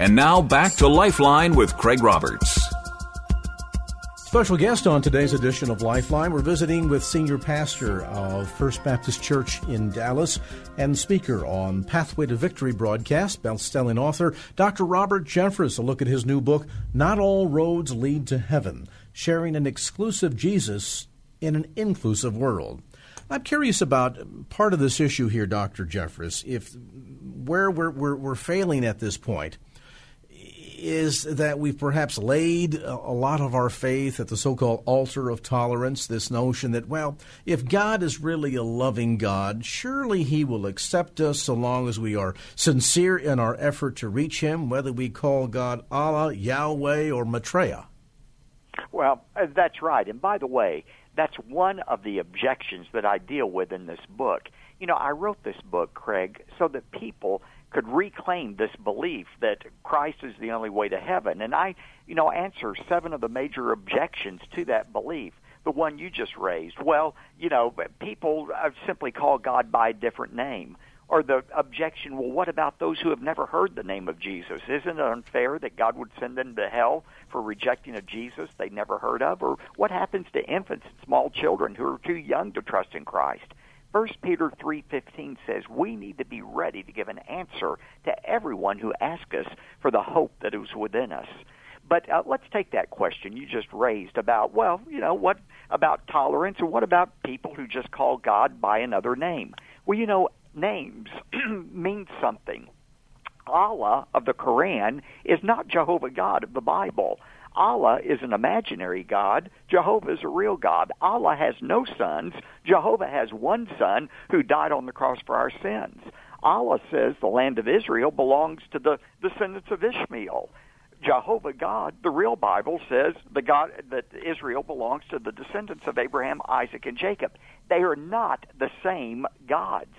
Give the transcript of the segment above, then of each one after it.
And now back to Lifeline with Craig Roberts. Special guest on today's edition of Lifeline. We're visiting with senior pastor of First Baptist Church in Dallas and speaker on Pathway to Victory broadcast, best-selling author Dr. Robert Jeffress. A look at his new book, Not All Roads Lead to Heaven, sharing an exclusive Jesus in an inclusive world. I'm curious about part of this issue here, Dr. Jeffress. If where we're, we're, we're failing at this point – is that we've perhaps laid a lot of our faith at the so called altar of tolerance, this notion that, well, if God is really a loving God, surely He will accept us so long as we are sincere in our effort to reach Him, whether we call God Allah, Yahweh, or Maitreya. Well, uh, that's right. And by the way, that's one of the objections that I deal with in this book. You know, I wrote this book, Craig, so that people could reclaim this belief that Christ is the only way to heaven. And I, you know, answer seven of the major objections to that belief. The one you just raised. Well, you know, people uh, simply call God by a different name. Or the objection, well, what about those who have never heard the name of Jesus? Isn't it unfair that God would send them to hell for rejecting a Jesus they never heard of? Or what happens to infants and small children who are too young to trust in Christ? First Peter 3:15 says we need to be ready to give an answer to everyone who asks us for the hope that is within us. But uh, let's take that question you just raised about well, you know, what about tolerance or what about people who just call God by another name? Well, you know, names mean something. Allah of the Quran is not Jehovah God of the Bible. Allah is an imaginary God. Jehovah is a real God. Allah has no sons. Jehovah has one son who died on the cross for our sins. Allah says the land of Israel belongs to the descendants of Ishmael. Jehovah God, the real Bible says the God that Israel belongs to the descendants of Abraham, Isaac, and Jacob. They are not the same gods.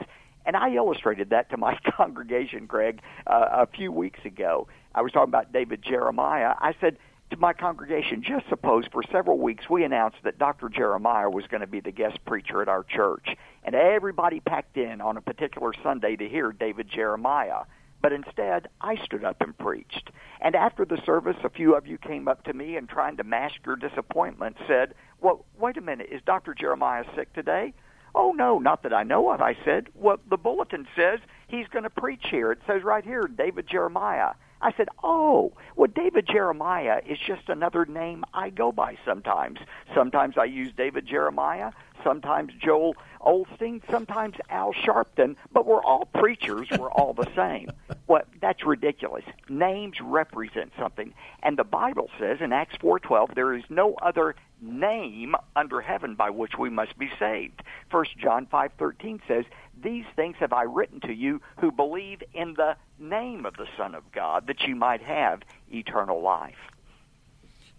And I illustrated that to my congregation, Greg, uh, a few weeks ago. I was talking about David Jeremiah. I said, to my congregation, just suppose for several weeks we announced that Dr. Jeremiah was going to be the guest preacher at our church, and everybody packed in on a particular Sunday to hear David Jeremiah. But instead, I stood up and preached. And after the service, a few of you came up to me and trying to mask your disappointment said, Well, wait a minute, is Dr. Jeremiah sick today? Oh, no, not that I know of, I said. Well, the bulletin says he's going to preach here. It says right here, David Jeremiah. I said, "Oh, well, David Jeremiah is just another name I go by sometimes. Sometimes I use David Jeremiah, sometimes Joel Osteen, sometimes Al Sharpton, but we're all preachers. We're all the same. Well, that's ridiculous. Names represent something, and the Bible says in Acts 4:12 there is no other name under heaven by which we must be saved. First John 5:13 says, "These things have I written to you who believe in the name of the Son of God, that you might have eternal life."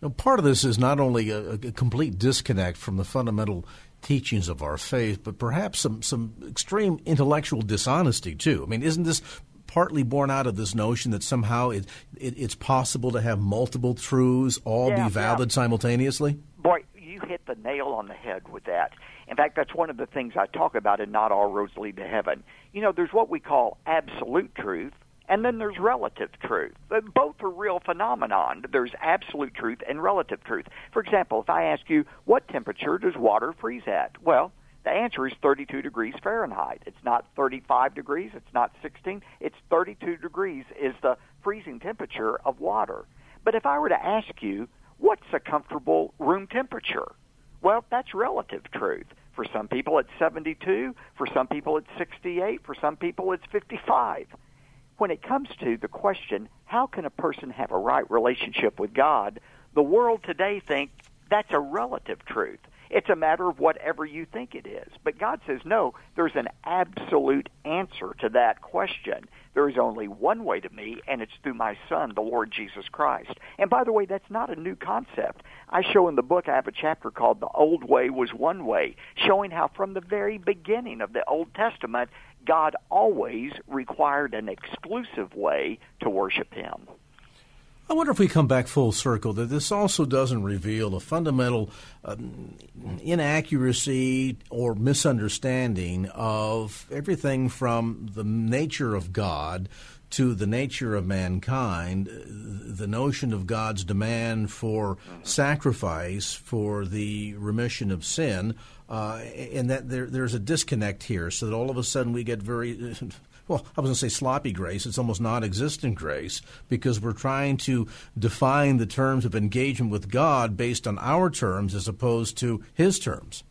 Now, part of this is not only a, a complete disconnect from the fundamental teachings of our faith, but perhaps some, some extreme intellectual dishonesty too. I mean, isn't this partly born out of this notion that somehow it, it, it's possible to have multiple truths all yeah, be valid yeah. simultaneously? Boy, you hit the nail on the head with that. In fact, that's one of the things I talk about in Not All Roads Lead to Heaven. You know, there's what we call absolute truth, and then there's relative truth. Both are real phenomenon. There's absolute truth and relative truth. For example, if I ask you, what temperature does water freeze at? Well, the answer is 32 degrees Fahrenheit. It's not 35 degrees, it's not 16, it's 32 degrees is the freezing temperature of water. But if I were to ask you, what's a comfortable room temperature? Well, that's relative truth. For some people, it's 72. For some people, it's 68. For some people, it's 55 when it comes to the question, how can a person have a right relationship with God, the world today thinks that's a relative truth. It's a matter of whatever you think it is. But God says, no, there's an absolute answer to that question. There is only one way to me, and it's through my Son, the Lord Jesus Christ. And by the way, that's not a new concept. I show in the book, I have a chapter called The Old Way Was One Way, showing how from the very beginning of the Old Testament, God always required an exclusive way to worship Him. I wonder if we come back full circle that this also doesn't reveal a fundamental um, inaccuracy or misunderstanding of everything from the nature of God to the nature of mankind, the notion of God's demand for sacrifice for the remission of sin, uh, and that there, there's a disconnect here, so that all of a sudden we get very well, I was going to say sloppy grace. It's almost non existent grace because we're trying to define the terms of engagement with God based on our terms as opposed to His terms.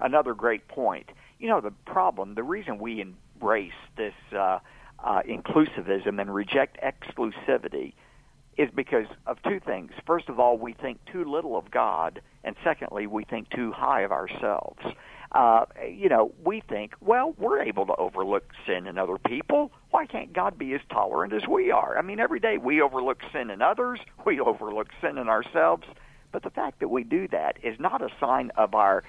Another great point. You know, the problem, the reason we embrace this uh, uh, inclusivism and reject exclusivity is because of two things. First of all, we think too little of God, and secondly, we think too high of ourselves uh, you know, we think, well, we're able to overlook sin in other people. Why can't God be as tolerant as we are? I mean, every day we overlook sin in others, we overlook sin in ourselves. But the fact that we do that is not a sign of our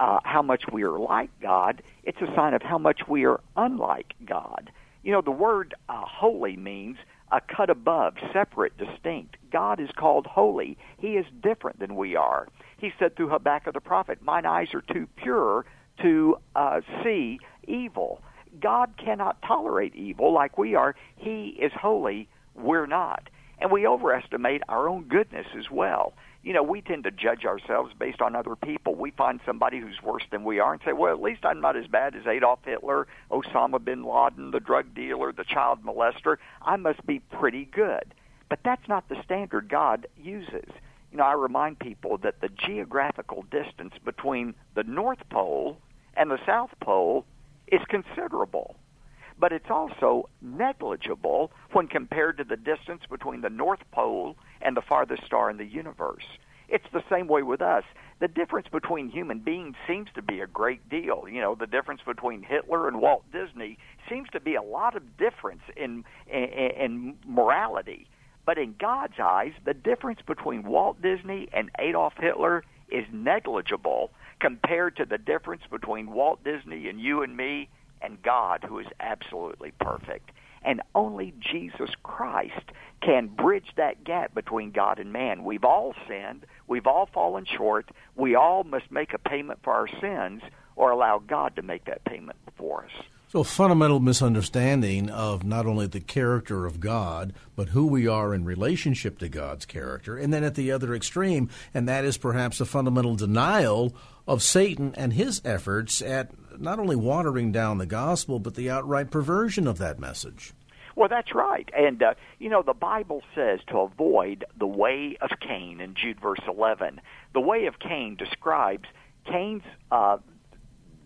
uh, how much we are like God. It's a sign of how much we are unlike God. You know, the word uh, holy means a cut above, separate, distinct. God is called holy. He is different than we are. He said through Habakkuk the prophet, Mine eyes are too pure to uh, see evil. God cannot tolerate evil like we are. He is holy. We're not. And we overestimate our own goodness as well. You know, we tend to judge ourselves based on other people. We find somebody who's worse than we are and say, well, at least I'm not as bad as Adolf Hitler, Osama bin Laden, the drug dealer, the child molester. I must be pretty good. But that's not the standard God uses you know, I remind people that the geographical distance between the North Pole and the South Pole is considerable. But it's also negligible when compared to the distance between the North Pole and the farthest star in the universe. It's the same way with us. The difference between human beings seems to be a great deal. You know, the difference between Hitler and Walt Disney seems to be a lot of difference in in, in morality. But in God's eyes, the difference between Walt Disney and Adolf Hitler is negligible compared to the difference between Walt Disney and you and me and God, who is absolutely perfect. And only Jesus Christ can bridge that gap between God and man. We've all sinned. We've all fallen short. We all must make a payment for our sins or allow God to make that payment for us. So, a fundamental misunderstanding of not only the character of God, but who we are in relationship to God's character. And then at the other extreme, and that is perhaps a fundamental denial of Satan and his efforts at not only watering down the gospel, but the outright perversion of that message. Well, that's right. And, uh, you know, the Bible says to avoid the way of Cain in Jude verse 11. The way of Cain describes Cain's uh,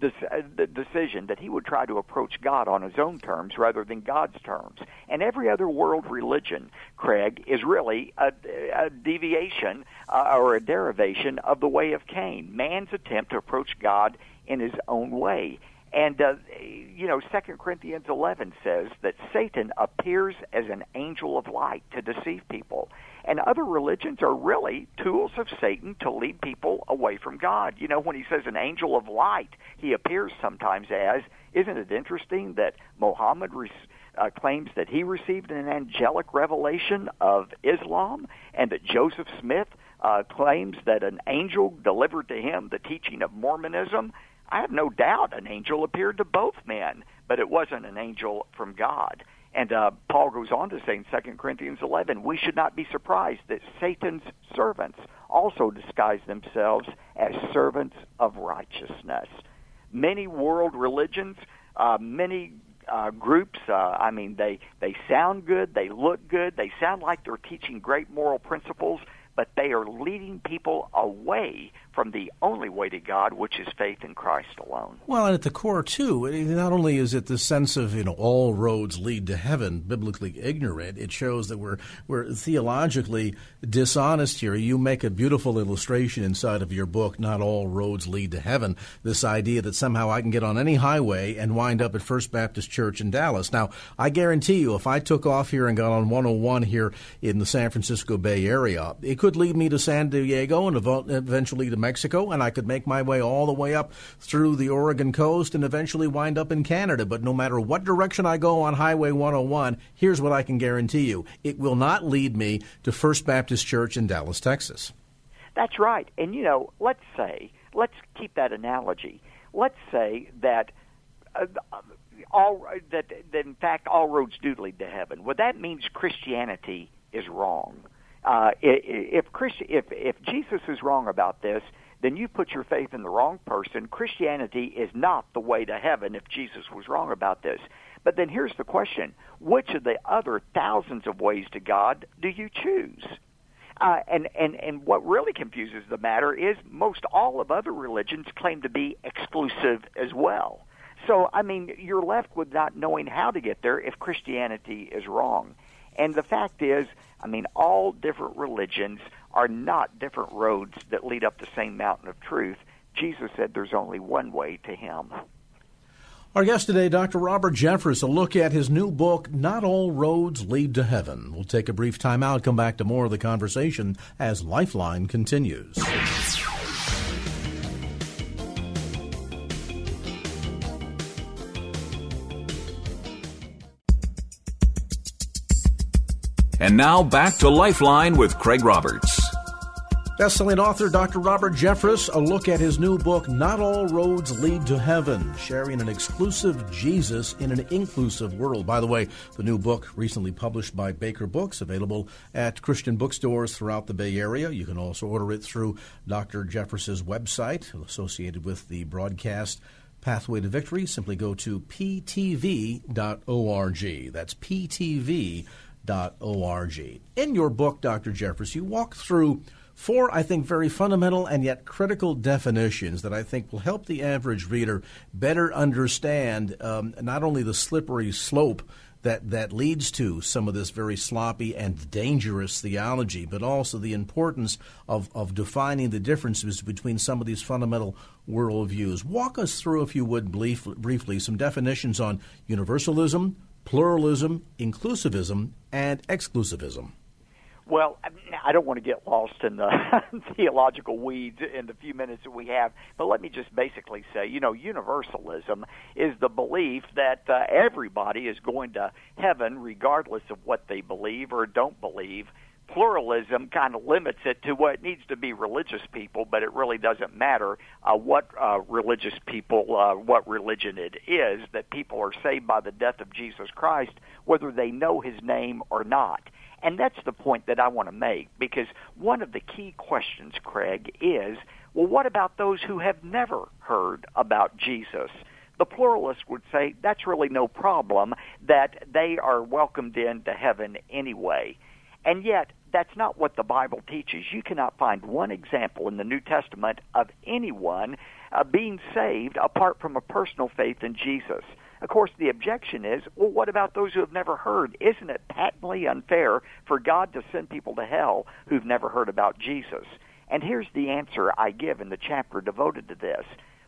the decision that he would try to approach God on his own terms rather than God's terms. And every other world religion, Craig, is really a, a deviation uh, or a derivation of the way of Cain, man's attempt to approach God in his own way. And uh, you know, Second Corinthians 11 says that Satan appears as an angel of light to deceive people. And other religions are really tools of Satan to lead people away from God. You know, when he says an angel of light, he appears sometimes as. Isn't it interesting that Muhammad re- uh, claims that he received an angelic revelation of Islam, and that Joseph Smith uh, claims that an angel delivered to him the teaching of Mormonism? I have no doubt an angel appeared to both men, but it wasn't an angel from God. And uh, Paul goes on to say in 2 Corinthians 11, we should not be surprised that Satan's servants also disguise themselves as servants of righteousness. Many world religions, uh, many uh, groups, uh, I mean, they, they sound good, they look good, they sound like they're teaching great moral principles, but they are leading people away from the only way to God, which is faith in Christ alone. Well, and at the core, too, not only is it the sense of, you know, all roads lead to heaven, biblically ignorant, it shows that we're, we're theologically dishonest here. You make a beautiful illustration inside of your book, Not All Roads Lead to Heaven, this idea that somehow I can get on any highway and wind up at First Baptist Church in Dallas. Now, I guarantee you, if I took off here and got on 101 here in the San Francisco Bay Area, it could lead me to San Diego and eventually to Mexico, and I could make my way all the way up through the Oregon coast and eventually wind up in Canada. But no matter what direction I go on Highway 101, here's what I can guarantee you it will not lead me to First Baptist Church in Dallas, Texas. That's right. And, you know, let's say, let's keep that analogy. Let's say that. Uh, all that, that in fact all roads do lead to heaven. Well, that means Christianity is wrong. Uh, if, Christ, if if Jesus is wrong about this, then you put your faith in the wrong person. Christianity is not the way to heaven if Jesus was wrong about this. But then here's the question which of the other thousands of ways to God do you choose? Uh, and, and, and what really confuses the matter is most all of other religions claim to be exclusive as well. So, I mean, you're left with not knowing how to get there if Christianity is wrong. And the fact is, I mean, all different religions are not different roads that lead up the same mountain of truth. Jesus said there's only one way to Him. Our guest today, Dr. Robert Jeffress, a look at his new book, Not All Roads Lead to Heaven. We'll take a brief time out, come back to more of the conversation as Lifeline continues. And now back to Lifeline with Craig Roberts. Bestselling author Dr. Robert Jeffress, a look at his new book, Not All Roads Lead to Heaven, sharing an exclusive Jesus in an inclusive world. By the way, the new book, recently published by Baker Books, available at Christian bookstores throughout the Bay Area. You can also order it through Dr. Jeffress's website associated with the broadcast. Pathway to Victory, simply go to ptv.org. That's ptv.org In your book, Dr. Jeffress, you walk through four, I think, very fundamental and yet critical definitions that I think will help the average reader better understand um, not only the slippery slope that, that leads to some of this very sloppy and dangerous theology, but also the importance of, of defining the differences between some of these fundamental worldviews. Walk us through, if you would, brief, briefly, some definitions on universalism, pluralism, inclusivism, and exclusivism? Well, I don't want to get lost in the theological weeds in the few minutes that we have, but let me just basically say, you know, universalism is the belief that uh, everybody is going to heaven regardless of what they believe or don't believe pluralism kind of limits it to what needs to be religious people, but it really doesn't matter uh, what uh, religious people, uh, what religion it is, that people are saved by the death of Jesus Christ, whether they know his name or not. And that's the point that I want to make because one of the key questions, Craig, is well, what about those who have never heard about Jesus? The pluralist would say that's really no problem, that they are welcomed into heaven anyway. And yet, that's not what the Bible teaches. You cannot find one example in the New Testament of anyone uh, being saved apart from a personal faith in Jesus. Of course, the objection is, well, what about those who have never heard? Isn't it patently unfair for God to send people to hell who've never heard about Jesus? And here's the answer I give in the chapter devoted to this.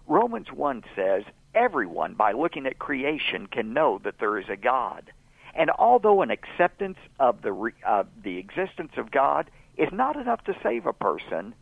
Romans 1 says, everyone, by looking at creation, can know that there is a God. And although an acceptance of the uh, the existence of God is not enough to save a person,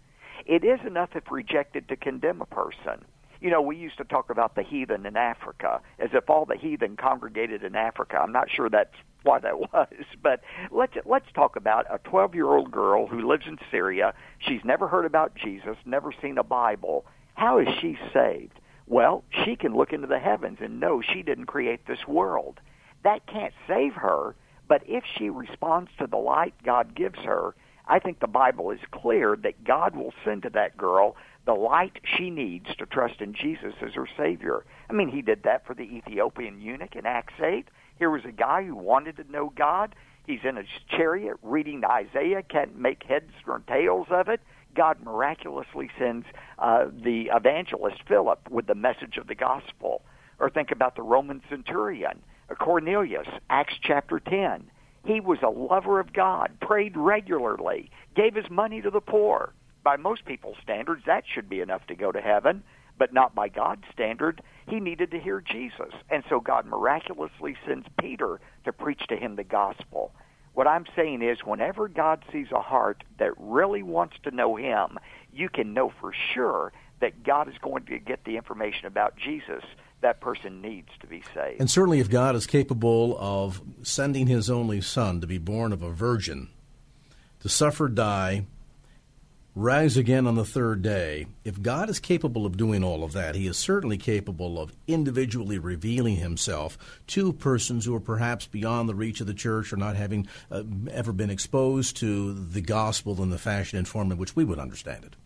it is enough if rejected to condemn a person. You know, we used to talk about the heathen in Africa as if all the heathen congregated in Africa. I'm not sure that's why that was, but let's let's talk about a 12-year-old girl who lives in Syria. She's never heard about Jesus, never seen a Bible. How is she saved? Well, she can look into the heavens and know she didn't create this world. That can't save her, but if she responds to the light God gives her, I think the Bible is clear that God will send to that girl the light she needs to trust in Jesus as her Savior. I mean, he did that for the Ethiopian eunuch in Acts 8. Here was a guy who wanted to know God. He's in his chariot reading Isaiah, can't make heads or tails of it. God miraculously sends uh, the evangelist Philip with the message of the gospel. Or think about the Roman centurion, Uh, Cornelius, Acts chapter 10. He was a lover of God, prayed regularly, gave his money to the poor. By most people's standards, that should be enough to go to heaven, but not by God's standard. He needed to hear Jesus. And so God miraculously sends Peter to preach to him the gospel. What I'm saying is, whenever God sees a heart that really wants to know Him, you can know for sure that God is going to get the information about Jesus that person needs to be saved. And certainly, if God is capable of sending His only Son to be born of a virgin, to suffer, die, rise again on the third day, if God is capable of doing all of that, He is certainly capable of individually revealing Himself to persons who are perhaps beyond the reach of the church or not having uh, ever been exposed to the gospel in the fashion and form in which we would understand it.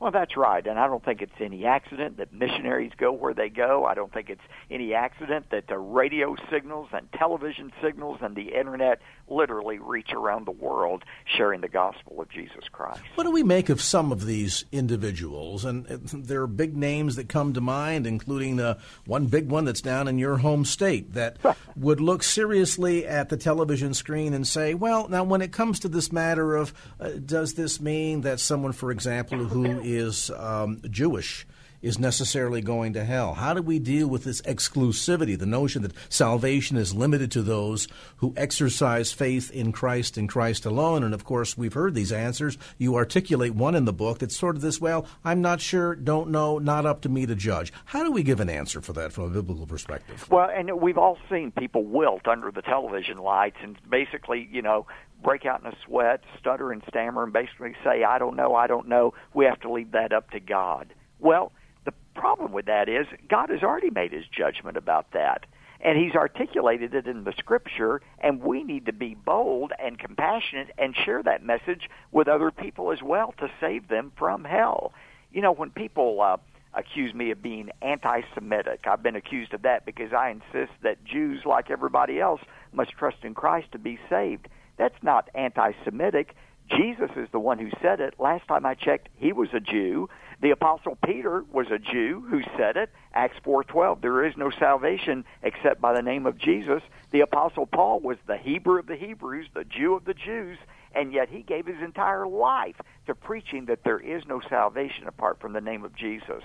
Well, that's right, and I don't think it's any accident that missionaries go where they go. I don't think it's any accident that the radio signals and television signals and the internet literally reach around the world sharing the gospel of Jesus Christ. What do we make of some of these individuals? And there are big names that come to mind, including uh, one big one that's down in your home state that would look seriously at the television screen and say, well, now when it comes to this matter of uh, does this mean that someone, for example, who is um, Jewish, is necessarily going to hell? How do we deal with this exclusivity, the notion that salvation is limited to those who exercise faith in Christ and Christ alone? And of course, we've heard these answers. You articulate one in the book that's sort of this, well, I'm not sure, don't know, not up to me to judge. How do we give an answer for that from a biblical perspective? Well, and we've all seen people wilt under the television lights and basically, you know, break out in a sweat, stutter and stammer, and basically say, I don't know, I don't know. We have to leave that up to God. Well, the problem with that is God has already made his judgment about that. And he's articulated it in the scripture, and we need to be bold and compassionate and share that message with other people as well to save them from hell. You know, when people uh, accuse me of being anti Semitic, I've been accused of that because I insist that Jews, like everybody else, must trust in Christ to be saved. That's not anti Semitic. Jesus is the one who said it. Last time I checked, he was a Jew. The apostle Peter was a Jew who said it. Acts 4:12, there is no salvation except by the name of Jesus. The apostle Paul was the Hebrew of the Hebrews, the Jew of the Jews, and yet he gave his entire life to preaching that there is no salvation apart from the name of Jesus.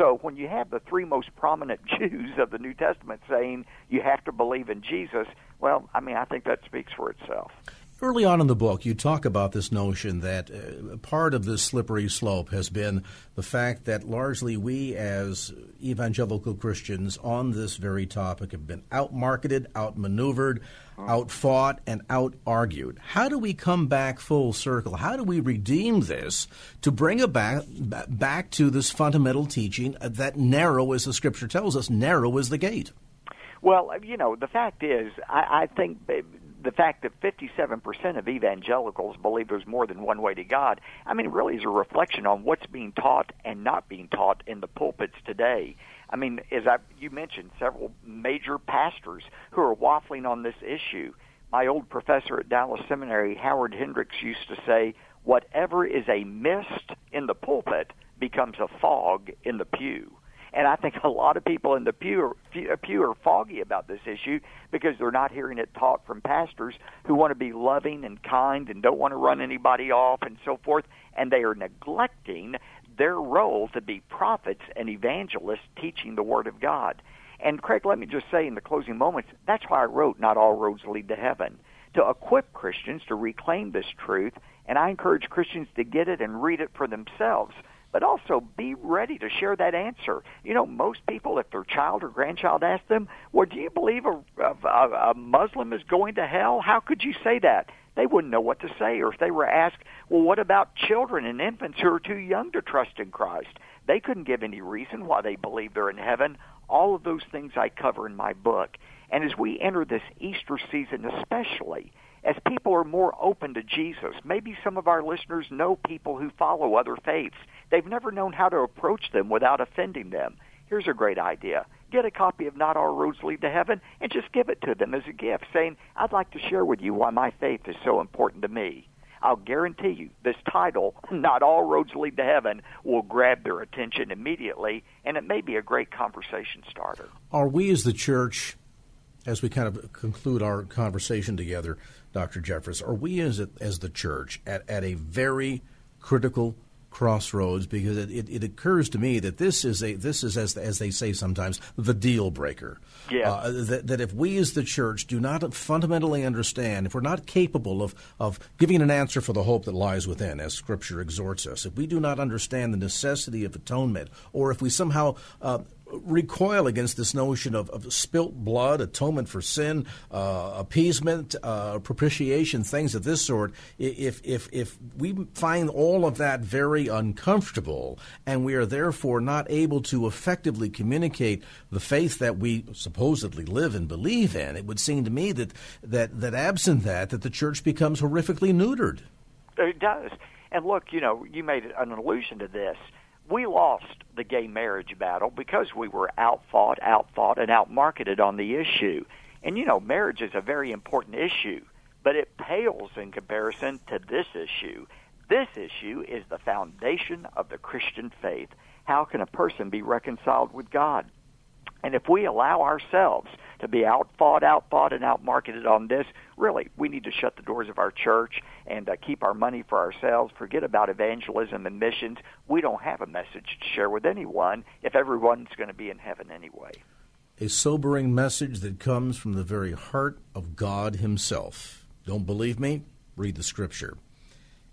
So when you have the three most prominent Jews of the New Testament saying you have to believe in Jesus, well, I mean, I think that speaks for itself. Early on in the book, you talk about this notion that uh, part of this slippery slope has been the fact that largely we, as evangelical Christians, on this very topic have been outmarketed, outmaneuvered, Oh. outfought, and outargued. How do we come back full circle? How do we redeem this to bring it back, back to this fundamental teaching uh, that narrow, as the Scripture tells us, narrow is the gate? Well, uh, you know, the fact is, I, I think uh, the fact that 57% of evangelicals believe there's more than one way to God, I mean, really is a reflection on what's being taught and not being taught in the pulpits today. I mean, as I, you mentioned, several major pastors who are waffling on this issue. My old professor at Dallas Seminary, Howard Hendricks, used to say, whatever is a mist in the pulpit becomes a fog in the pew. And I think a lot of people in the pew are, uh, pew are foggy about this issue because they're not hearing it taught from pastors who want to be loving and kind and don't want to run anybody off and so forth. And they are neglecting their role to be prophets and evangelists teaching the Word of God. And Craig, let me just say in the closing moments, that's why I wrote Not All Roads Lead to Heaven, to equip Christians to reclaim this truth. And I encourage Christians to get it and read it for themselves but also be ready to share that answer. You know, most people, if their child or grandchild asks them, "Well, do you believe a, a, a Muslim is going to hell?" How could you say that? They wouldn't know what to say. Or if they were asked, "Well, what about children and infants who are too young to trust in Christ?" They couldn't give any reason why they believe they're in heaven. All of those things I cover in my book. And as we enter this Easter season, especially, as people are more open to Jesus, maybe some of our listeners know people who follow other faiths They've never known how to approach them without offending them. Here's a great idea. get a copy of Not All Roads Lead to Heaven and just give it to them as a gift, saying, I'd like to share with you why my faith is so important to me. I'll guarantee you this title, Not All Roads Lead to Heaven, will grab their attention immediately, and it may be a great conversation starter. Are we as the church, as we kind of conclude our conversation together, Dr. Jeffress, are we as, as the church at, at a very critical crossroads because it, it, it, occurs to me that this is a this is as as they say sometimes the deal breaker. Yeah. Uh, that, that if we as the church do not fundamentally understand, if we're not capable of of giving an answer for the hope that lies within, as Scripture exhorts us, if we do not understand the necessity of atonement, or if we somehow uh, recoil against this notion of, of spilt blood, atonement for sin, uh, appeasement, uh, propitiation, things of this sort. If, if, if we find all of that very uncomfortable and we are therefore not able to effectively communicate the faith that we supposedly live and believe in, it would seem to me that, that, that absent that, that the church becomes horrifically neutered. It does. And look, you know, you made an allusion to this we lost the gay marriage battle because we were outfought, outfought, and outmarketed on the issue. And you know, marriage is a very important issue, but it pales in comparison to this issue. This issue is the foundation of the Christian faith. How can a person be reconciled with God? And if we allow ourselves to be outfought, outfought, and outmarketed on this, really, we need to shut the doors of our church and uh, keep our money for ourselves. Forget about evangelism and missions. We don't have a message to share with anyone if everyone's going to be in heaven anyway. A sobering message that comes from the very heart of God Himself. Don't believe me? Read the Scripture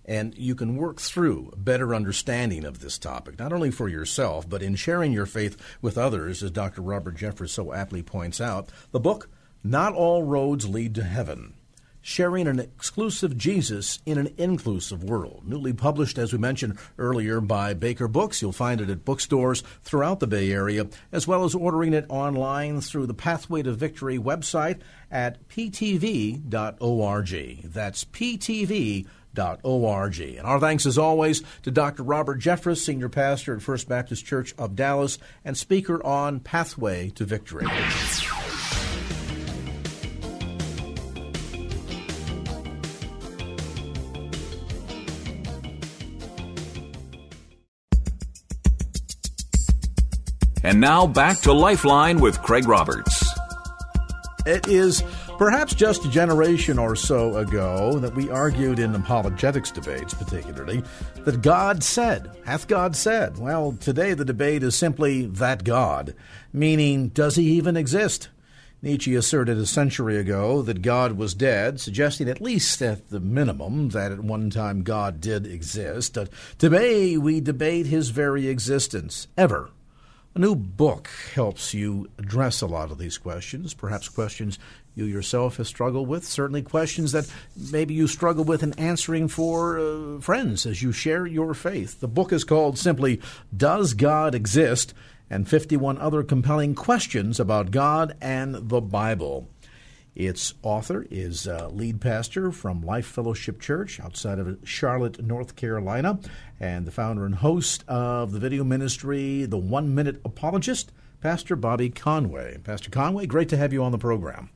and you can work through a better understanding of this topic, not only for yourself, but in sharing your faith with others, as Dr. Robert Jeffress so aptly points out. The book, Not All Roads Lead to Heaven Sharing an Exclusive Jesus in an Inclusive World. Newly published, as we mentioned earlier, by Baker Books. You'll find it at bookstores throughout the Bay Area, as well as ordering it online through the Pathway to Victory website at ptv.org. That's ptv.org org. And our thanks, as always, to Dr. Robert Jeffress, Senior Pastor at First Baptist Church of Dallas and speaker on Pathway to Victory. And now back to Lifeline with Craig Roberts. It is Perhaps just a generation or so ago that we argued in apologetics debates, particularly, that God said, hath God said? Well, today the debate is simply that God, meaning, does he even exist? Nietzsche asserted a century ago that God was dead, suggesting at least at the minimum that at one time God did exist. But today we debate his very existence, ever. A new book helps you address a lot of these questions, perhaps questions you yourself have struggled with, certainly questions that maybe you struggle with in answering for uh, friends as you share your faith. The book is called simply Does God Exist? and 51 other compelling questions about God and the Bible. Its author is uh, lead pastor from Life Fellowship Church outside of Charlotte, North Carolina, and the founder and host of the video ministry, The One Minute Apologist, Pastor Bobby Conway. Pastor Conway, great to have you on the program.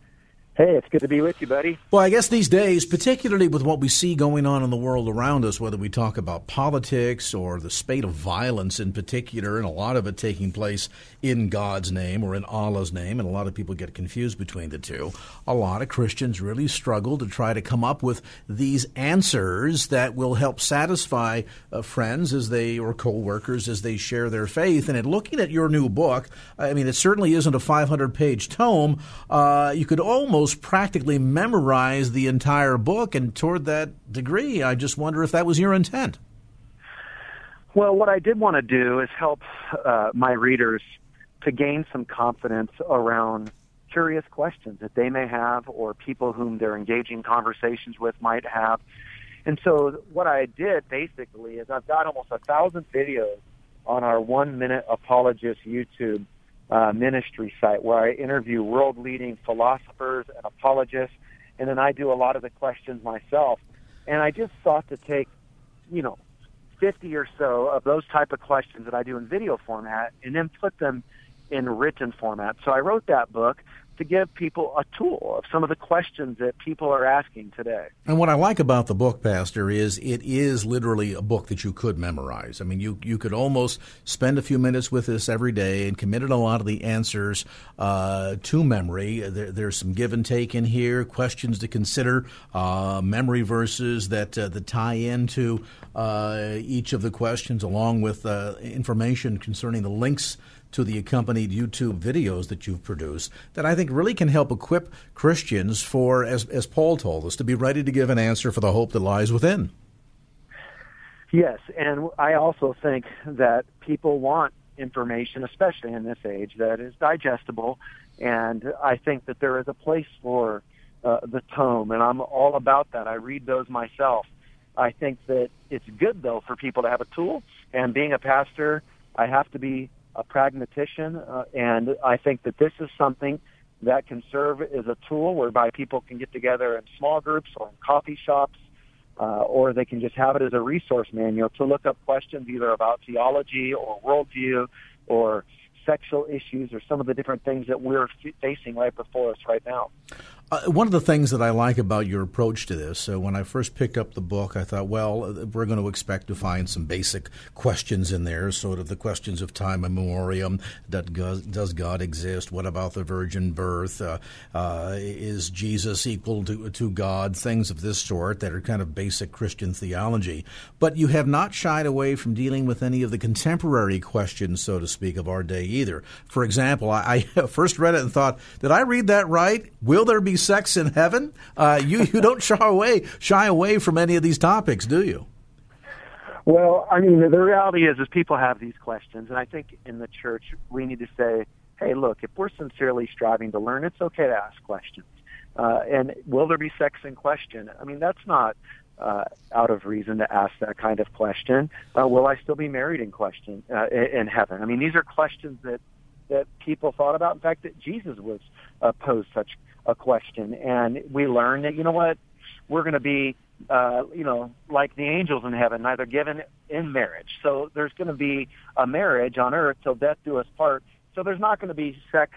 Hey, it's good to be with you, buddy. Well, I guess these days, particularly with what we see going on in the world around us, whether we talk about politics or the spate of violence in particular, and a lot of it taking place in God's name or in Allah's name, and a lot of people get confused between the two, a lot of Christians really struggle to try to come up with these answers that will help satisfy uh, friends as they or co-workers as they share their faith. And in looking at your new book, I mean, it certainly isn't a 500-page tome. Uh, you could almost almost practically memorize the entire book, and toward that degree, I just wonder if that was your intent. Well, what I did want to do is help uh, my readers to gain some confidence around curious questions that they may have or people whom they're engaging conversations with might have. And so what I did basically is I've got almost a thousand videos on our one minute apologist YouTube uh, ministry site where I interview world leading philosophers and apologists, and then I do a lot of the questions myself. And I just sought to take, you know, 50 or so of those type of questions that I do in video format and then put them in written format. So I wrote that book to give people a tool of some of the questions that people are asking today. And what I like about the book, Pastor, is it is literally a book that you could memorize. I mean, you, you could almost spend a few minutes with this every day and committed a lot of the answers uh, to memory. There, there's some give and take in here, questions to consider, uh, memory verses that, uh, that tie into uh, each of the questions, along with uh, information concerning the links to the accompanied YouTube videos that you've produced that I think really can help equip Christians for, as, as Paul told us, to be ready to give an answer for the hope that lies within. Yes, and I also think that people want information, especially in this age, that is digestible, and I think that there is a place for uh, the tome, and I'm all about that. I read those myself. I think that it's good, though, for people to have a tool, and being a pastor, I have to be a pragmatician, uh, and I think that this is something that can serve as a tool whereby people can get together in small groups or in coffee shops, uh, or they can just have it as a resource manual to look up questions either about theology or worldview or sexual issues or some of the different things that we're facing right before us right now. Uh, one of the things that I like about your approach to this, uh, when I first picked up the book, I thought, well, uh, we're going to expect to find some basic questions in there, sort of the questions of time and memoriam. does God exist? What about the virgin birth? Uh, uh, is Jesus equal to, to God? Things of this sort that are kind of basic Christian theology. But you have not shied away from dealing with any of the contemporary questions, so to speak, of our day either. For example, I, I first read it and thought, did I read that right? Will there be sex in heaven? Uh, you you don't shy away shy away from any of these topics, do you? Well, I mean, the reality is, is people have these questions, and I think in the church we need to say, hey, look, if we're sincerely striving to learn, it's okay to ask questions. Uh, and will there be sex in question? I mean, that's not uh, out of reason to ask that kind of question. Uh, will I still be married in question uh, in heaven? I mean, these are questions that that people thought about. In fact, that Jesus was uh, posed such a question, and we learn that you know what we're going to be, uh, you know, like the angels in heaven, neither given in marriage. So there's going to be a marriage on earth till death do us part. So there's not going to be sex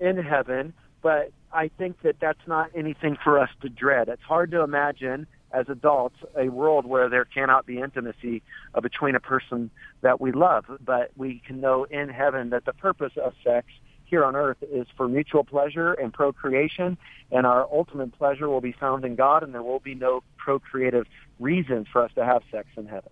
in heaven, but I think that that's not anything for us to dread. It's hard to imagine as adults a world where there cannot be intimacy uh, between a person that we love, but we can know in heaven that the purpose of sex here on earth is for mutual pleasure and procreation, and our ultimate pleasure will be found in God, and there will be no procreative reason for us to have sex in heaven.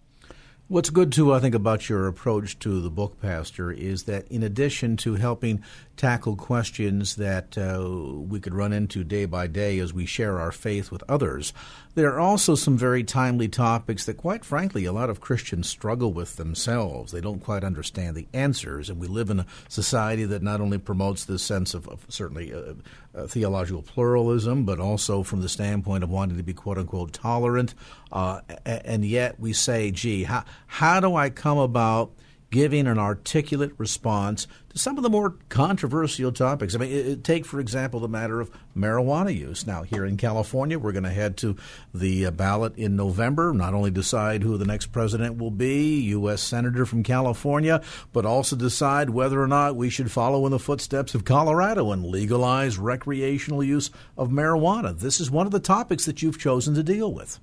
What's good, too, I think, about your approach to the book, Pastor, is that in addition to helping tackle questions that uh, we could run into day by day as we share our faith with others, there are also some very timely topics that, quite frankly, a lot of Christians struggle with themselves. They don't quite understand the answers, and we live in a society that not only promotes this sense of, of certainly uh, uh, theological pluralism, but also from the standpoint of wanting to be quote unquote tolerant. Uh, and yet we say, gee, how, how do I come about giving an articulate response to some of the more controversial topics. I mean, it, take, for example, the matter of marijuana use. Now, here in California, we're going to head to the uh, ballot in November, not only decide who the next president will be, U.S. Senator from California, but also decide whether or not we should follow in the footsteps of Colorado and legalize recreational use of marijuana. This is one of the topics that you've chosen to deal with.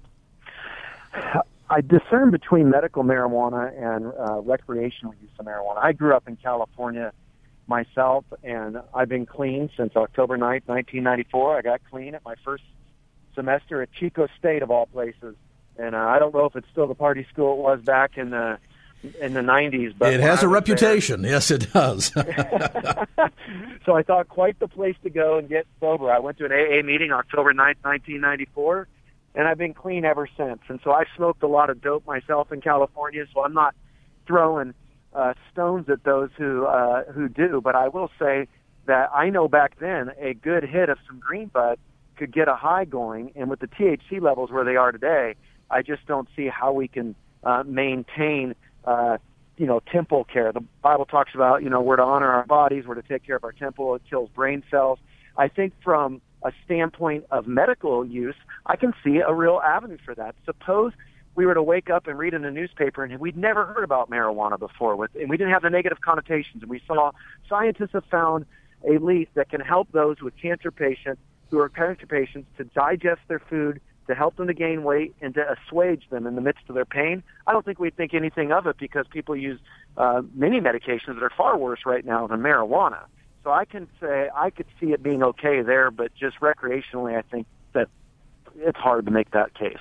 I discern between medical marijuana and uh, recreational use of marijuana. I grew up in California myself, and I've been clean since October 9th, 1994. I got clean at my first semester at Chico State, of all places. And uh, I don't know if it's still the party school it was back in the in the 90s. But it has a reputation. There, yes, it does. so I thought quite the place to go and get sober. I went to an AA meeting October 9th, 1994 and I've been clean ever since. And so I've smoked a lot of dope myself in California, so I'm not throwing uh, stones at those who uh, who do. But I will say that I know back then a good hit of some green bud could get a high going, and with the THC levels where they are today, I just don't see how we can uh, maintain. Uh, you know, temple care. The Bible talks about, you know, we're to honor our bodies, we're to take care of our temple. It kills brain cells. I think from a standpoint of medical use, I can see a real avenue for that. Suppose we were to wake up and read in the newspaper and we'd never heard about marijuana before with and we didn't have the negative connotations and we saw scientists have found a leaf that can help those with cancer patients who are cancer patients to digest their food to help them to gain weight and to assuage them in the midst of their pain, I don't think we'd think anything of it because people use uh, many medications that are far worse right now than marijuana. So I can say I could see it being okay there, but just recreationally, I think that it's hard to make that case.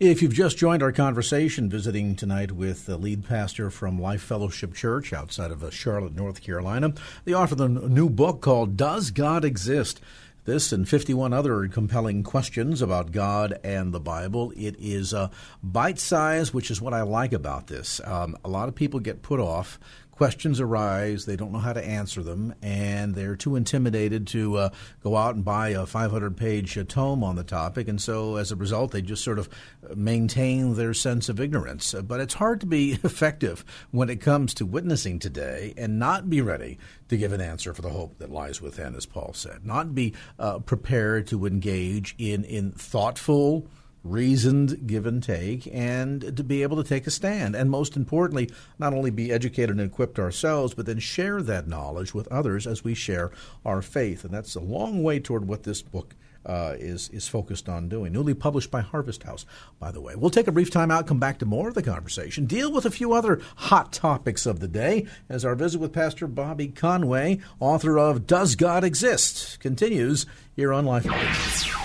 If you've just joined our conversation, visiting tonight with the lead pastor from Life Fellowship Church outside of uh, Charlotte, North Carolina, the author of the new book called Does God Exist? This and 51 other compelling questions about God and the Bible. It is uh, bite size, which is what I like about this. Um, a lot of people get put off questions arise, they don't know how to answer them, and they're too intimidated to uh, go out and buy a 500 page tome on the topic. And so, as a result, they just sort of maintain their sense of ignorance. But it's hard to be effective when it comes to witnessing today and not be ready to give an answer for the hope that lies within, as Paul said, not be uh, prepared to engage in, in thoughtful, reasoned give and take, and to be able to take a stand. And most importantly, not only be educated and equipped ourselves, but then share that knowledge with others as we share our faith. And that's a long way toward what this book uh, is is focused on doing. Newly published by Harvest House, by the way. We'll take a brief time out, come back to more of the conversation, deal with a few other hot topics of the day as our visit with Pastor Bobby Conway, author of Does God Exist, continues here on Life.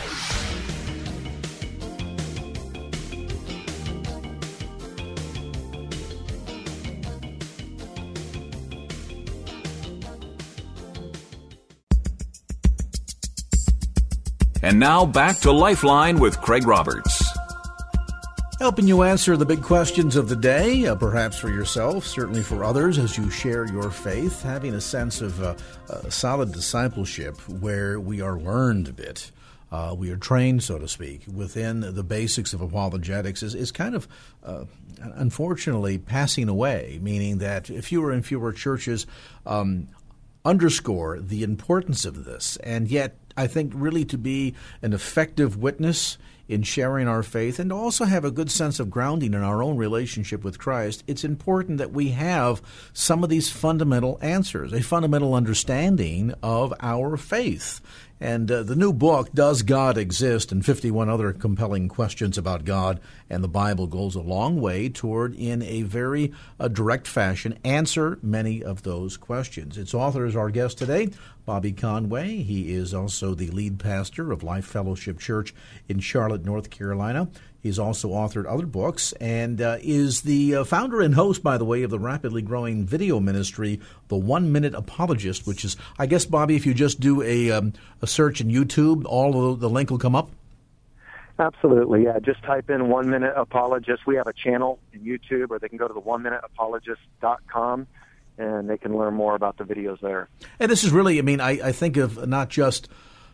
And now back to Lifeline with Craig Roberts. Helping you answer the big questions of the day, uh, perhaps for yourself, certainly for others as you share your faith, having a sense of uh, uh, solid discipleship where we are learned a bit. Uh, we are trained, so to speak, within the basics of apologetics is, is kind of, uh, unfortunately, passing away, meaning that fewer and fewer churches um, underscore the importance of this. And yet, I think really to be an effective witness in sharing our faith and also have a good sense of grounding in our own relationship with Christ, it's important that we have some of these fundamental answers, a fundamental understanding of our faith. And uh, the new book, Does God Exist? and 51 other compelling questions about God and the Bible goes a long way toward, in a very uh, direct fashion, answer many of those questions. Its author is our guest today, Bobby Conway. He is also the lead pastor of Life Fellowship Church in Charlotte, North Carolina. He's also authored other books and uh, is the uh, founder and host, by the way, of the rapidly growing video ministry, The One Minute Apologist, which is, I guess, Bobby, if you just do a, um, a search in YouTube, all of the link will come up. Absolutely, yeah. Just type in One Minute Apologist. We have a channel in YouTube, or they can go to the One Minute Apologist.com and they can learn more about the videos there. And this is really, I mean, I, I think of not just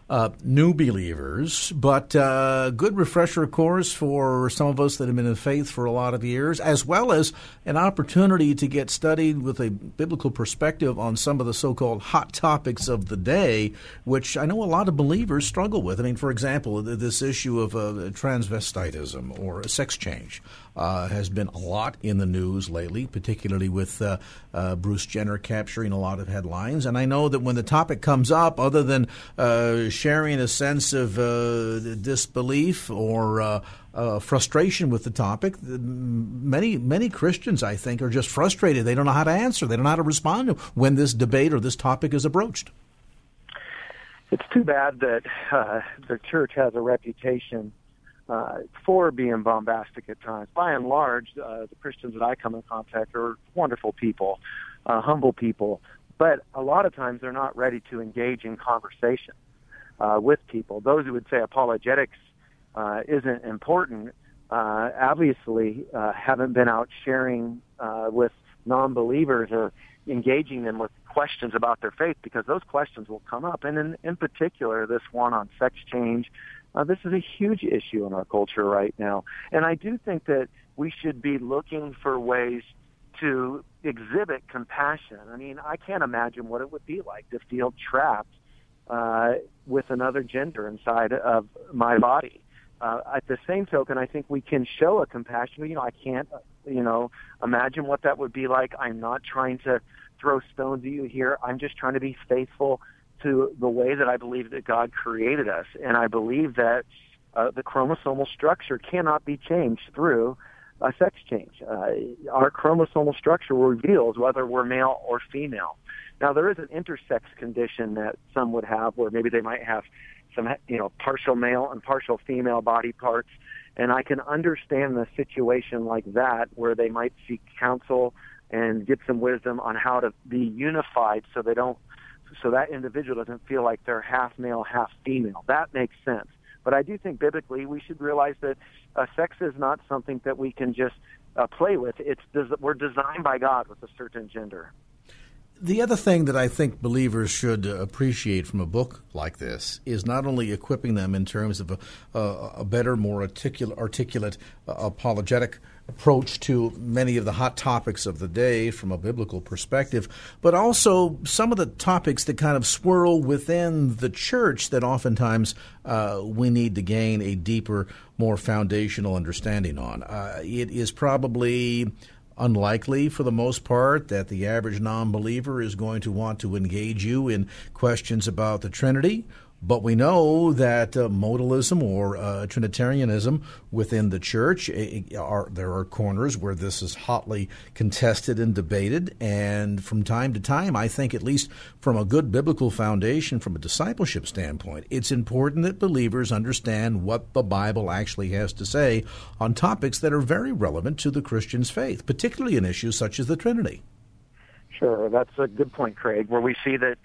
uh, new believers, but uh, good refresher course for some of us that have been in faith for a lot of years, as well as an opportunity to get studied with a biblical perspective on some of the so-called hot topics of the day, which I know a lot of believers struggle with. I mean, for example, this issue of uh, transvestitism or sex change uh, has been a lot in the news lately, particularly with uh, uh, Bruce Jenner capturing a lot of headlines. And I know that when the topic comes up, other than uh, sharing a sense of uh, disbelief or uh, frustration with the topic. Many many Christians, I think, are just frustrated. They don't know how to answer. They don't know how to respond when this debate or this topic is approached. It's too bad that uh, the church has a reputation uh, for being bombastic at times. By and large, uh, the Christians that I come in contact are wonderful people, uh, humble people, but a lot of times they're not ready to engage in conversation uh, with people. Those who would say apologetics uh, isn't important, uh, obviously uh, haven't been out sharing uh, with non-believers or engaging them with questions about their faith because those questions will come up. And in, in particular, this one on sex change uh, this is a huge issue in our culture right now. And I do think that we should be looking for ways to exhibit compassion. I mean, I can't imagine what it would be like to feel trapped uh, with another gender inside of my body. uh, at the same token, I think we can show a compassion. You know, I can't, you know, imagine what that would be like. I'm not trying to throw stones at you here. I'm just trying to be faithful to the way that I believe that God created us, and I believe that uh, the chromosomal structure cannot be changed through a sex change. Uh, our chromosomal structure reveals whether we're male or female. Now, there is an intersex condition that some would have, where maybe they might have some, you know, partial male and partial female body parts. And I can understand the situation like that where they might seek counsel and get some wisdom on how to be unified so they don't, so that individual doesn't feel like they're half male, half female. That makes sense. But I do think biblically we should realize that uh, sex is not something that we can just uh, play with. It's des- we're designed by God with a certain gender. The other thing that I think believers should appreciate from a book like this is not only equipping them in terms of a, a better, more articulate, articulate uh, apologetic approach to many of the hot topics of the day from a biblical perspective, but also some of the topics that kind of swirl within the church that oftentimes uh, we need to gain a deeper, more foundational understanding on. Uh, it is probably unlikely for the most part that the average non believer is going to want to engage you in questions about the Trinity but we know that uh, modalism or uh, Trinitarianism within the church eh, are there are corners where this is hotly contested and debated, and from time to time, I think at least from a good biblical foundation, from a discipleship standpoint, it's important that believers understand what the Bible actually has to say on topics that are very relevant to the Christian's faith, particularly in issues such as the Trinity. Sure, that's a good point, Craig. Where we see that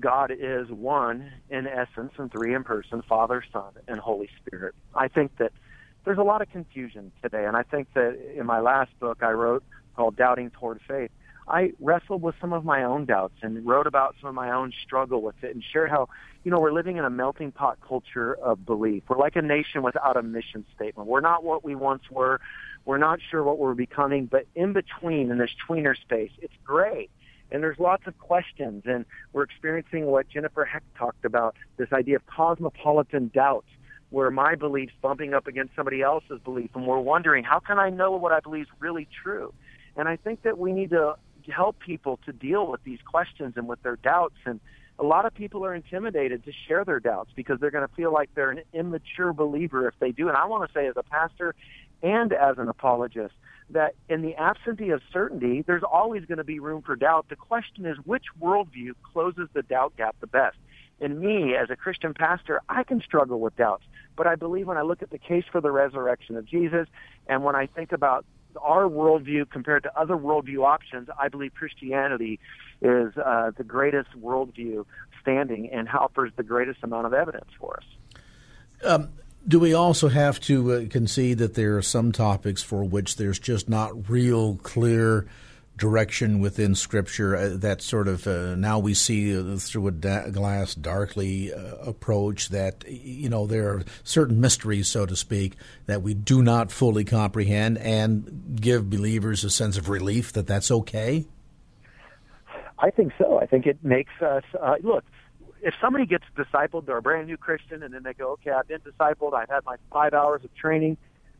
God is one in essence and three in person, Father, Son, and Holy Spirit. I think that there's a lot of confusion today, and I think that in my last book I wrote called Doubting Toward Faith, I wrestled with some of my own doubts and wrote about some of my own struggle with it and shared how, you know, we're living in a melting pot culture of belief. We're like a nation without a mission statement. We're not what we once were. We're not sure what we're becoming, but in between, in this tweener space, it's gray and there's lots of questions and we're experiencing what Jennifer Hecht talked about this idea of cosmopolitan doubt where my beliefs bumping up against somebody else's belief and we're wondering how can I know what I believe is really true? And I think that we need to help people to deal with these questions and with their doubts and a lot of people are intimidated to share their doubts because they're going to feel like they're an immature believer if they do. And I want to say as a pastor and as an apologist that in the absentee of certainty, there's always going to be room for doubt. The question is which worldview closes the doubt gap the best? And me, as a Christian pastor, I can struggle with doubts. But I believe when I look at the case for the resurrection of Jesus and when I think about our worldview compared to other worldview options, I believe Christianity is uh, the greatest worldview standing and offers the greatest amount of evidence for us. Um, do we also have to uh, concede that there are some topics for which there's just not real clear direction within Scripture? Uh, that sort of uh, now we see uh, through a da- glass darkly approach that you know there are certain mysteries, so to speak, that we do not fully comprehend, and give believers a sense of relief that that's okay. I think so. I think it makes us uh, look if somebody gets discipled, they're a brand new Christian, and then they go, okay, I've been discipled, I've had my five hours of training.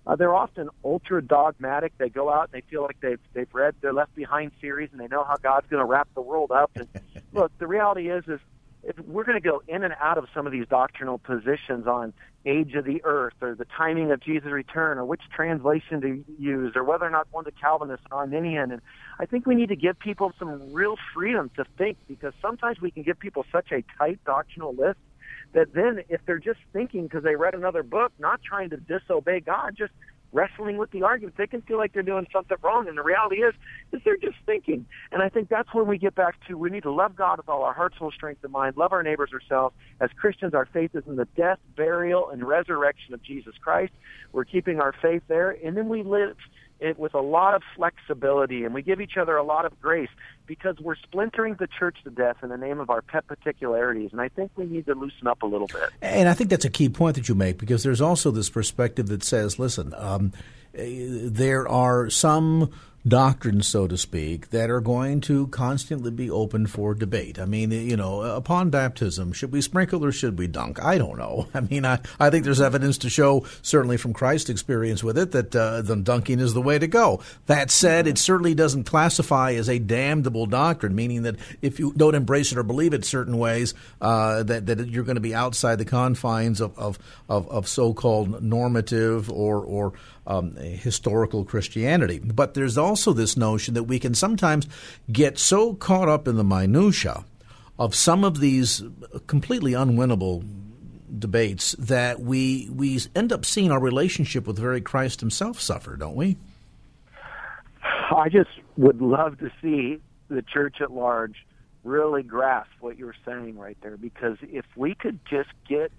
Uh, they're often ultra dogmatic. They go out and they feel like they've they've read their Left Behind series and they know how God's going to wrap the world up. And look, the reality is is if we're going to go in and out of some of these doctrinal positions on age of the earth or the timing of Jesus' return or which translation to use or whether or not one's a Calvinist or Arminian. And I think we need to give people some real freedom to think because sometimes we can give people such a tight doctrinal list that then if they're just thinking because they read another book, not trying to disobey God, just wrestling with the argument. They can feel like they're doing something wrong, and the reality is, is they're just thinking. And I think that's when we get back to we need to love God with all our heart, soul, strength, and mind. Love our neighbors ourselves. As Christians, our faith is in the death, burial, and resurrection of Jesus Christ. We're keeping our faith there, and then we live it with a lot of flexibility and we give each other a lot of grace because we're splintering the church to death in the name of our pet particularities and I think we need to loosen up a little bit. And I think that's a key point that you make because there's also this perspective that says, listen, um, there are some doctrines, so to speak, that are going to constantly be open for debate. I mean, you know, upon baptism, should we sprinkle or should we dunk? I don't know. I mean, I, I think there's evidence to show, certainly from Christ's experience with it, that uh, the dunking is the way to go. That said, it certainly doesn't classify as a damnable doctrine, meaning that if you don't embrace it or believe it certain ways, uh, that, that you're going to be outside the confines of, of, of, of so-called normative or, or um, historical Christianity. But there's also this notion that we can sometimes get so caught up in the minutia of some of these completely unwinnable debates that we we end up seeing our relationship with very Christ Himself suffer, don't we? I just would love to see the church at large really grasp what you're saying right there, because if we could just get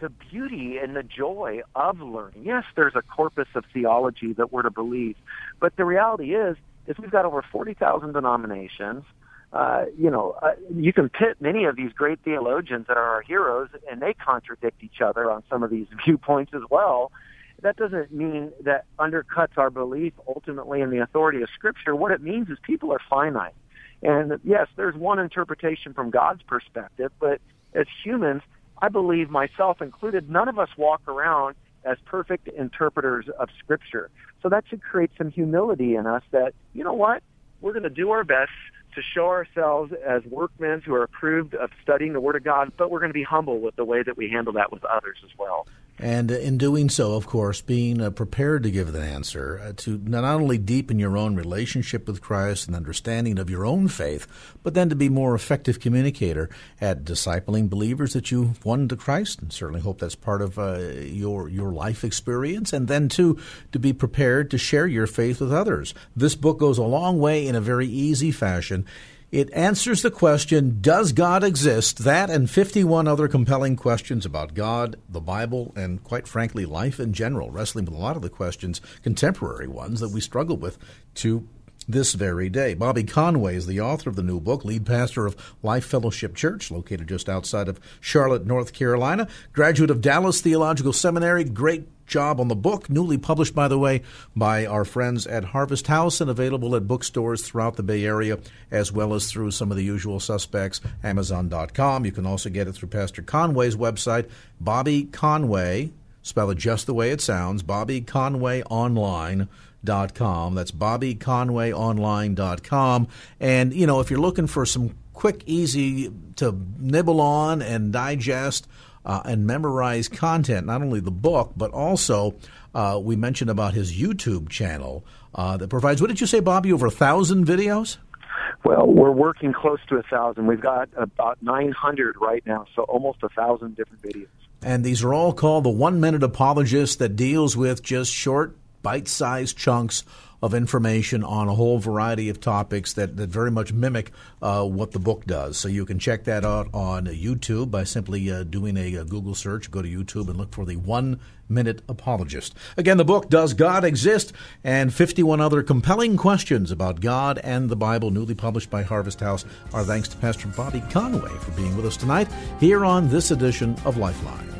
the beauty and the joy of learning. Yes, there's a corpus of theology that we're to believe, but the reality is, is we've got over 40,000 denominations. Uh, you know, uh, you can pit many of these great theologians that are our heroes, and they contradict each other on some of these viewpoints as well. That doesn't mean that undercuts our belief ultimately in the authority of Scripture. What it means is people are finite. And yes, there's one interpretation from God's perspective, but as humans, I believe myself included, none of us walk around as perfect interpreters of Scripture. So that should create some humility in us that, you know what, we're going to do our best to show ourselves as workmen who are approved of studying the Word of God, but we're going to be humble with the way that we handle that with others as well. And in doing so, of course, being uh, prepared to give the answer, uh, to not only deepen your own relationship with Christ and understanding of your own faith, but then to be more effective communicator at discipling believers that you've won to Christ. And certainly hope that's part of uh, your your life experience. And then too, to be prepared to share your faith with others. This book goes a long way in a very easy fashion it answers the question Does God exist? That and 51 other compelling questions about God, the Bible, and quite frankly, life in general, wrestling with a lot of the questions, contemporary ones, that we struggle with to this very day. Bobby Conway is the author of the new book, lead pastor of Life Fellowship Church, located just outside of Charlotte, North Carolina, graduate of Dallas Theological Seminary, great job on the book, newly published, by the way, by our friends at Harvest House and available at bookstores throughout the Bay Area, as well as through some of the usual suspects, Amazon.com. You can also get it through Pastor Conway's website, Bobby Conway, spell it just the way it sounds, Bobby Conway Online. Dot com. That's BobbyConwayOnline.com. And, you know, if you're looking for some quick, easy to nibble on and digest uh, and memorize content, not only the book, but also uh, we mentioned about his YouTube channel uh, that provides, what did you say, Bobby, over a thousand videos? Well, we're working close to a thousand. We've got about 900 right now, so almost a thousand different videos. And these are all called the One Minute Apologist that deals with just short, bite sized chunks of information on a whole variety of topics that, that very much mimic uh, what the book does. So you can check that out on YouTube by simply uh, doing a, a, Google search. Go to YouTube and look for the One Minute Apologist. Again, the book, Does God Exist? and 51 other compelling questions about God and the Bible, newly published by Harvest House. Our thanks to Pastor Bobby Conway for being with us tonight here on this edition of Lifeline.